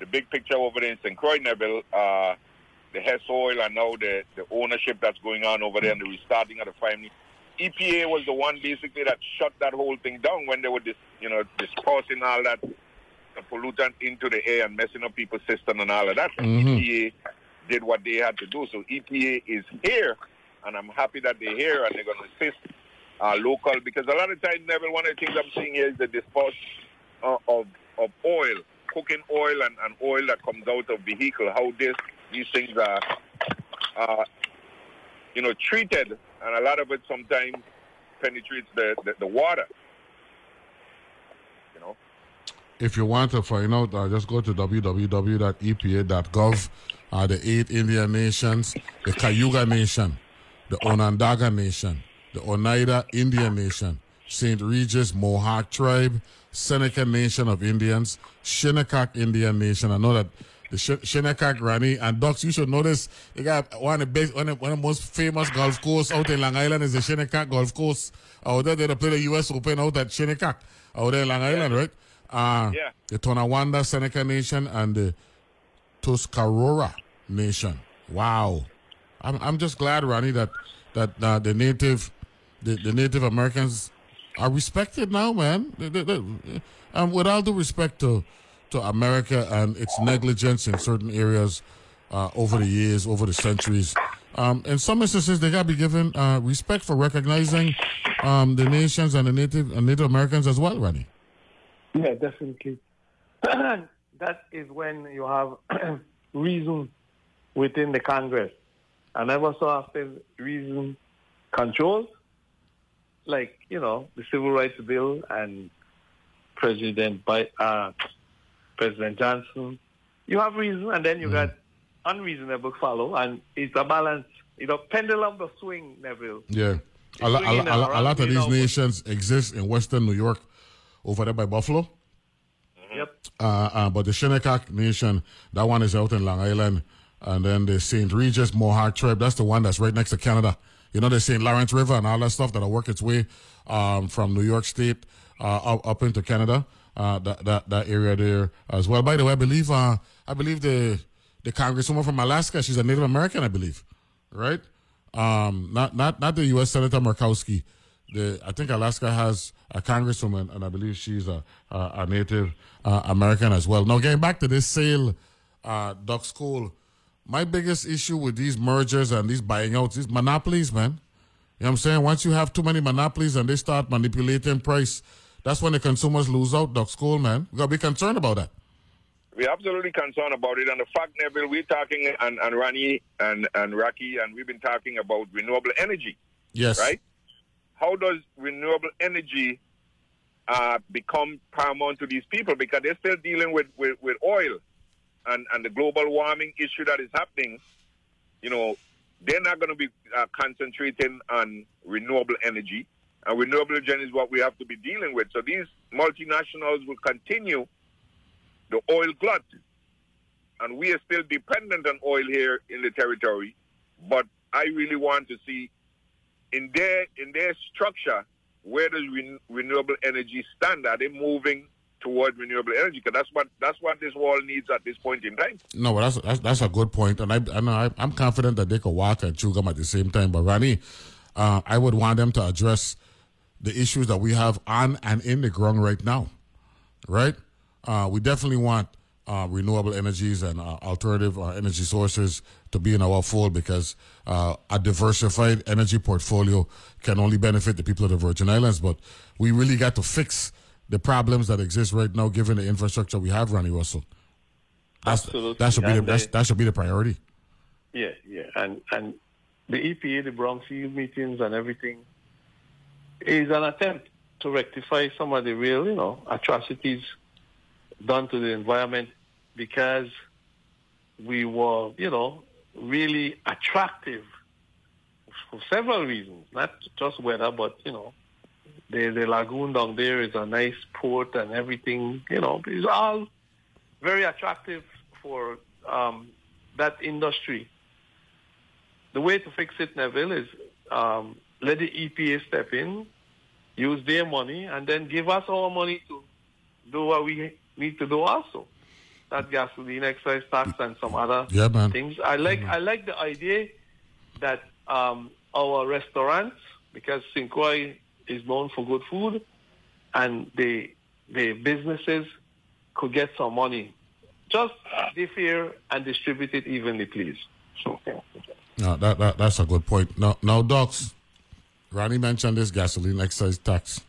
the big picture over there in St. Croix, Neville, uh, the Hess Oil, and now the the ownership that's going on over there and the restarting of the family. EPA was the one basically that shut that whole thing down when they were, dis, you know, dispersing all that pollutant into the air and messing up people's system and all of that. Mhm. EPA did what they had to do. So EPA is here, and I'm happy that they're here and they're going to assist uh, local because a lot of times, Neville, one of the things I'm seeing here is the dispose uh, of of oil, cooking oil, and, and oil that comes out of vehicle. How this these things are, uh, you know, treated, and a lot of it sometimes penetrates the, the, the water. You know. If you want to find out, uh, just go to www.epa.gov. Uh, the eight Indian nations, the Cayuga Nation, the Onondaga Nation, the Oneida Indian Nation, St. Regis Mohawk Tribe, Seneca Nation of Indians, Shinnecock Indian Nation. I know that the Sh- Shinnecock Ronnie and Ducks, you should notice. They got one of the best, one of, one of the most famous golf course out in Long Island is the Shinnecock Golf Course. Out there, they play the U.S. Open out at Shinnecock, out there in Long Island, right? Uh, Yeah. The Tonawanda Seneca Nation and the Tuscarora Nation. Wow. I'm, I'm just glad, Ronnie, that that uh, the native the, the Native Americans are respected now, man. Um, with all due respect to to America and its negligence in certain areas uh, over the years, over the centuries, um, in some instances they gotta be given uh, respect for recognizing um, the nations and the Native and Native Americans as well, Ronnie. Yeah, definitely. *clears throat* that is when you have *clears throat* reason within the Congress. And ever so often, reason controls, like, you know, the Civil Rights Bill and President Bi- uh, President Johnson. You have reason, and then you got unreasonable follow, and it's a balance. You know, pendulum will swing, Neville. Yeah. A, a, a, a lot of these know, nations exist in Western New York, over there by Buffalo. Yep. Uh, uh, but the Shinnecock Nation, that one is out in Long Island. And then the St. Regis Mohawk tribe, that's the one that's right next to Canada. You know, the St. Lawrence River and all that stuff that'll work its way um, from New York State uh, up, up into Canada. Uh, that, that that area there as well. By the way, I believe uh, I believe the the congresswoman from Alaska, she's a Native American, I believe, right? Um, not not not the U.S. Senator Murkowski. The I think Alaska has a congresswoman, and I believe she's a a, a Native uh, American as well. Now, getting back to this sale, uh, Ducks Cole, my biggest issue with these mergers and these buying outs is monopolies, man. You know what I'm saying? Once you have too many monopolies and they start manipulating price, that's when the consumers lose out, Ducks Cole, man. We gotta be concerned about that. We're absolutely concerned about it. And the fact, Neville, we're talking, and, and Ronnie and, and Rocky, and we've been talking about renewable energy. Yes. Right? How does renewable energy uh, become paramount to these people? Because they're still dealing with, with, with oil and, and the global warming issue that is happening. You know, they're not going to be uh, concentrating on renewable energy. And renewable energy is what we have to be dealing with. So these multinationals will continue the oil glut. And we are still dependent on oil here in the territory. But I really want to see in their in their structure where does ren- renewable energy stand? Are they moving toward renewable energy? Because that's what that's what this world needs at this point in time. No, but that's that's, that's a good point, and I and I, I'm confident that they could walk and chew gum at the same time. But Ronnie, uh, I would want them to address the issues that we have on and in the ground right now, right? Uh, we definitely want uh, renewable energies and uh, alternative uh, energy sources to be in our fold because uh, a diversified energy portfolio can only benefit the people of the Virgin Islands. But we really got to fix the problems that exist right now, given the infrastructure we have, Ronnie Russell. That's, Absolutely. That should be the, And that's, they- that should be the priority. Yeah, yeah, and and the EPA, the Brownfield meetings, and everything is an attempt to rectify some of the real, you know, atrocities done to the environment because we were, you know, really attractive for several reasons, not just weather, but you know, the the lagoon down there is a nice port and everything, you know, it's all very attractive for um, that industry. The way to fix it, Neville, is um, let the EPA step in, use their money, and then give us our money to do what we need to do also. That gasoline excise tax and some other Yeah, things. I like I like the idea that um, our restaurants, because St. Croix is known for good food, and the the businesses could get some money. Just be fair and distribute it evenly, please. So, No, that, that that's a good point. Now, now, Ducks, Ronnie mentioned this gasoline excise tax,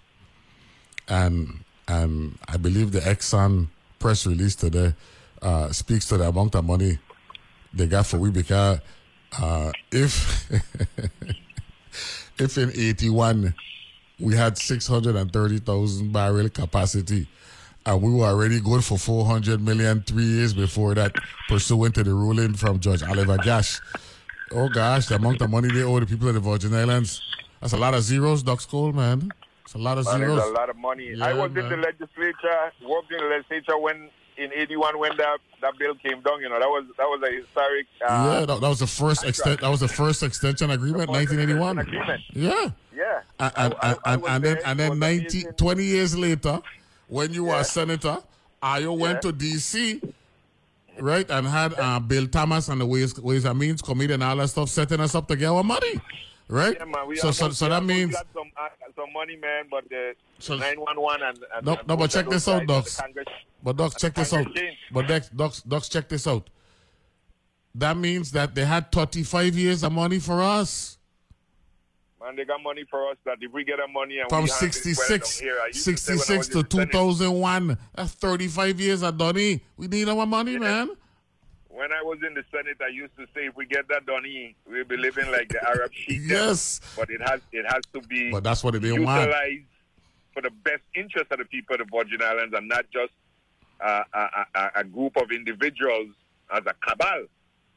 and and I believe the Exxon press release today uh, speaks to the amount of money they got for because uh, if *laughs* if in eighty one we had six hundred and thirty thousand barrel capacity. And we were already good for 400 million three years before that, pursuant to the ruling from Judge Oliver Gasch. Oh gosh, the amount of money they owe the people of the Virgin Islands. That's a lot of zeros, Ducks Cole, man. It's a lot of zeros. It's a lot of money. Yeah, I was man. in the legislature, worked in the legislature when in '81 when that that bill came down. You know, that was that was a historic. Uh, yeah, that, that was the first extent. That was the first extension agreement, 1981. agreement. Yeah. Yeah. And and, and, and, and then and then 90, 20 years later, when you were a senator, Ayo went to DC, right, and had uh, Bill Thomas and the Ways Ways and Means Committee and all that stuff setting us up to get our money, right? Yeah, man. We so so so that means got some uh, some money, man. But the So- 911 and, and no and no, but check this out, Ducks. Congress- But Ducks, check this out. But Ducks, Ducks, Ducks, check this out. That means that they had 35 years of money for us. Man, they got money for us. That if we get our money and From we handle it well 66, here, I used to say when I 66 to Senate, 2001. That's 35 years of Donny. We need our money, man. When I was in the Senate, I used to say, if we get that done, here, we'll be living like the Arab *laughs* sheik. Yes. But it has it has to be But that's what it didn't want. utilized for the best interest of the people of the Virgin Islands and not just uh, a, a, a- group of individuals as a cabal.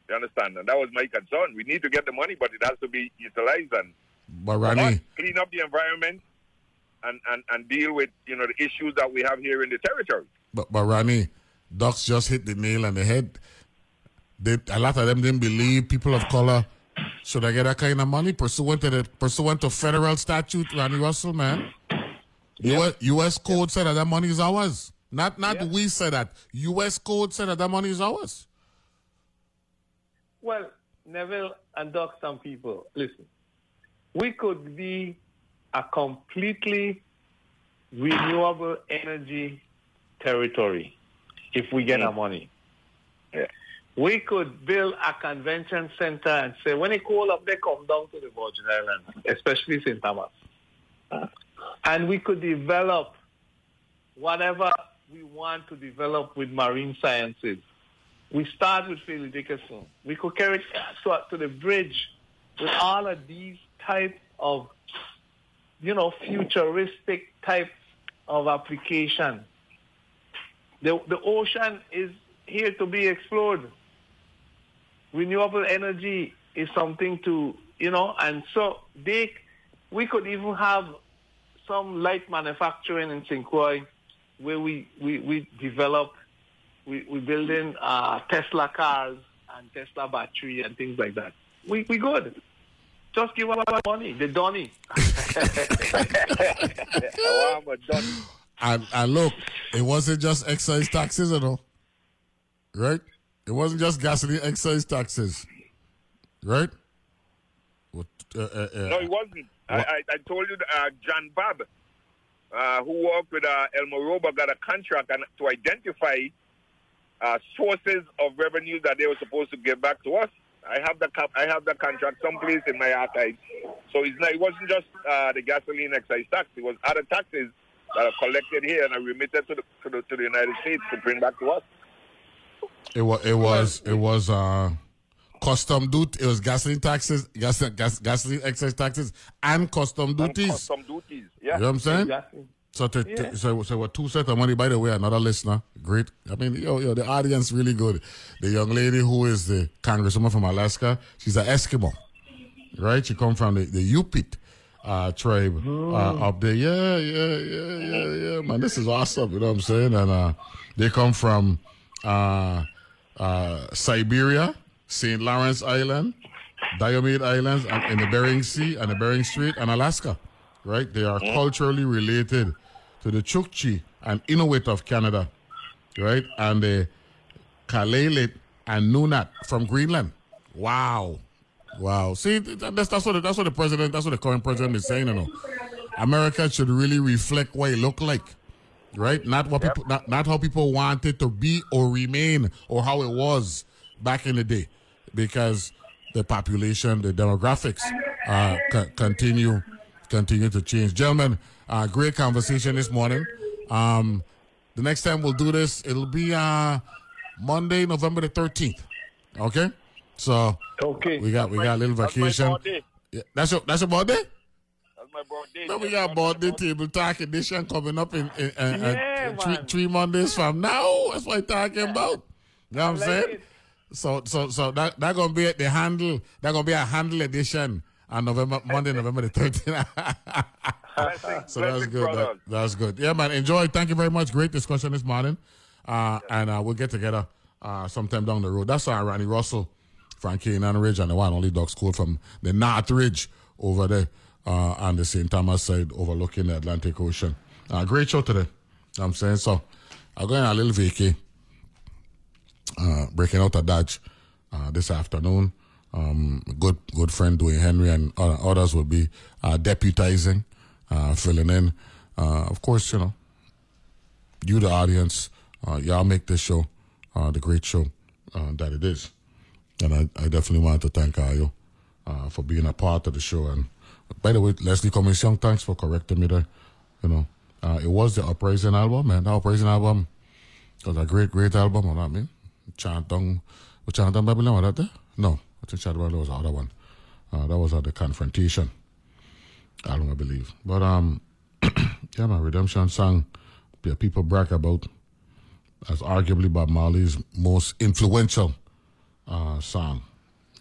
You understand? And that was my concern. We need to get the money, but it has to be utilized and But Ronnie, clean up the environment and, and, and deal with you know the issues that we have here in the territory. but, but Ronnie, Ducks just hit the nail on the head. They, a lot of them didn't believe people of color should I get that kind of money pursuant to the pursuant to federal statute, Ronnie Russell, man. US, US code said that that money is ours. Not not we said that. US code said that that money is ours. Well, Neville and Doc, some people, listen, we could be a completely renewable energy territory if we get our mm. money. We could build a convention center and say, when it cold up, they come down to the Virgin Islands, especially St. Thomas. Uh, and we could develop whatever we want to develop with marine sciences. We start with Philly Dickerson. We could carry it to, to the bridge with all of these type of, you know, futuristic type of application. The, the ocean is here to be explored. Renewable energy is something to, you know, and so they, we could even have some light manufacturing in St. Where we, we, we develop, we, we building uh, Tesla cars and Tesla battery and things like that. We, we good. Just give us our money, the Donny. *laughs* And and look, it wasn't just excise taxes, you know. Right? It wasn't just gasoline excise taxes. Right? What, uh, uh, uh, No, it wasn't. I, I, I told you that, uh, John Bob, uh, who worked with uh, El Moroba, got a contract and, to identify uh, sources of revenue that they were supposed to give back to us. I have the I have the contract someplace in my archives. So it's not, it wasn't just uh, the gasoline excise tax; it was other taxes that are collected here and are remitted to the to the, to the United States to bring back to us. It was it was it was uh custom duty. It was gasoline taxes, gas, gas gasoline excise taxes, and custom duties. Custom duties, yeah. You know what I'm saying? Exactly. So, to, to- Yeah. so, so what two sets of money. By the way, another listener, great. I mean, yo, yo, the audience really good. The young lady who is the congresswoman from Alaska, she's an Eskimo, right? She come from the the Yupik uh, tribe uh, up there. Yeah, yeah, yeah, yeah, yeah, man. This is awesome. You know what I'm saying? And uh, they come from uh, uh, Siberia, St. Lawrence Island, Diomede Islands, and in the Bering Sea and the Bering Strait, and Alaska. Right? They are culturally related to the Chukchi and Inuit of Canada, right? And the Kalaallit and Nunat from Greenland. Wow. Wow. See, th- th- that's, that's what the, that's what the president, that's what the current president is saying. You know, America should really reflect what it look like, right? Not what people, not, not how people want it to be or remain or how it was back in the day, because the population, the demographics, uh, co- continue continue to change. Gentlemen, uh, great conversation this morning. Um, the next time we'll do this, it'll be uh, Monday, November the thirteenth. Okay, so okay, we got we got a little vacation. Yeah, that's your that's your birthday. My birthday. No, we got birthday table talk edition coming up in, in, in, in- Yeah, in three, three Mondays from now. That's what I'm talking about. You know what I'm saying? So so so that that gonna be the handle. That gonna be a handle edition on November Monday, November the 13th. *laughs* so that's good. That, that's good. Yeah, man. Enjoy. Thank you very much. Great discussion this morning. Uh, and uh, we'll get together uh, sometime down the road. That's our Ronnie Russell, Frankie and Ridge, and the one only Ducks Cole from the North Ridge over there uh, on the St. Thomas side overlooking the Atlantic Ocean. Uh, great show today. I'm saying so. I'm going a little vacay, uh, breaking out a Dodge uh, this afternoon. Um, good good friend Dwayne Henry and others will be uh, deputizing, uh, filling in. Uh, of course, you know, you the audience, uh, y'all make this show the great show that it is. And I, I definitely want to thank Ayo for being a part of the show. And by the way, Leslie Commission, thanks for correcting me there. You know, uh, it was the Uprising album, man. The Uprising album was a great, great album. You know what I mean? Chant Down, Chantong Babylon, was that there? No, I think Chant Down Babylon was the other one. Uh, that was uh, the Confrontation album, I believe. But, um, *clears throat* yeah, my Redemption song, yeah, people brag about as arguably Bob Marley's most influential uh, song,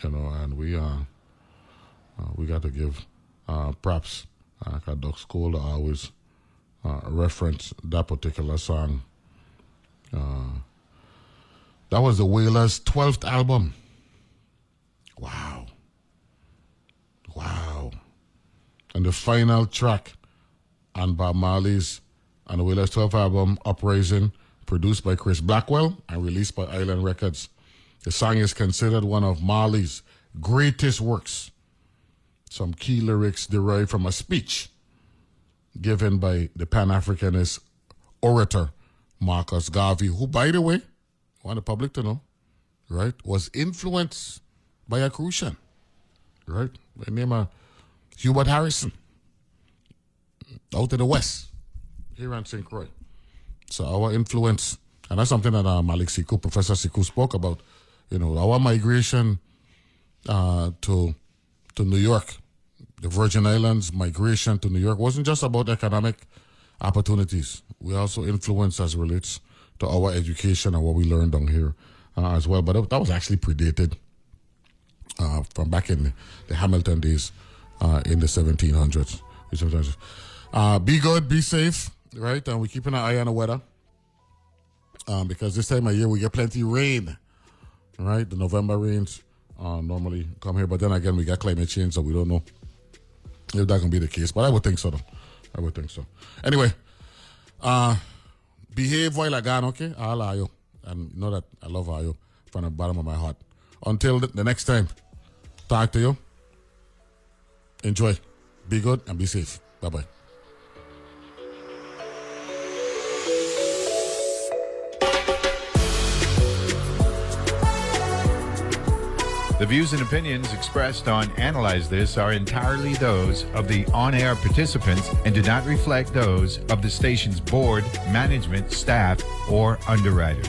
you know, and we, uh, uh we got to give uh, props. Uh, Ducks Cole always uh, reference that particular song. Uh, that was the Wailers' 12th album. Wow. Wow. And the final track on Bob Marley's and the Wailers' 12th album, Uprising, produced by Chris Blackwell and released by Island Records. The song is considered one of Marley's greatest works. Some key lyrics derived from a speech given by the Pan Africanist orator Marcus Garvey, who, by the way, I want the public to know, right, was influenced by a Crucian, right, by the name of Hubert Harrison, out in the West, here in St. Croix. So our influence, and that's something that uh, Malik Sekou, Professor Sekou spoke about, you know, our migration uh, to to New York the Virgin Islands migration to New York wasn't just about economic opportunities. We also influenced as relates to our education and what we learned down here uh, as well. But that was actually predated uh, from back in the Hamilton days uh, in the 1700s. Uh, be good, be safe, right? And we're keeping an eye on the weather um, because this time of year we get plenty rain, right? The November rains uh, normally come here, but then again we got climate change, so we don't know if that can be the case. But I would think so, though. I would think so. Anyway, uh, behave while I gone, okay? I'll you. And you know that I love you from the bottom of my heart. Until the next time, talk to you. Enjoy. Be good and be safe. Bye bye. The views and opinions expressed on Analyze This are entirely those of the on air participants and do not reflect those of the station's board, management, staff, or underwriters.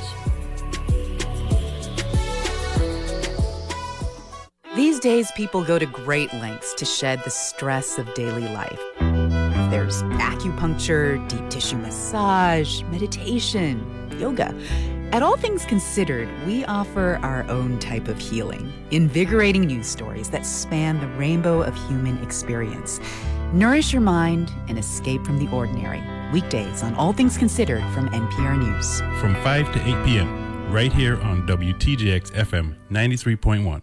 These days, people go to great lengths to shed the stress of daily life. There's acupuncture, deep tissue massage, meditation, yoga. At All Things Considered, we offer our own type of healing, invigorating news stories that span the rainbow of human experience. Nourish your mind and escape from the ordinary. Weekdays on All Things Considered from NPR News. From 5 to 8 p.m., right here on WTJX FM 93.1.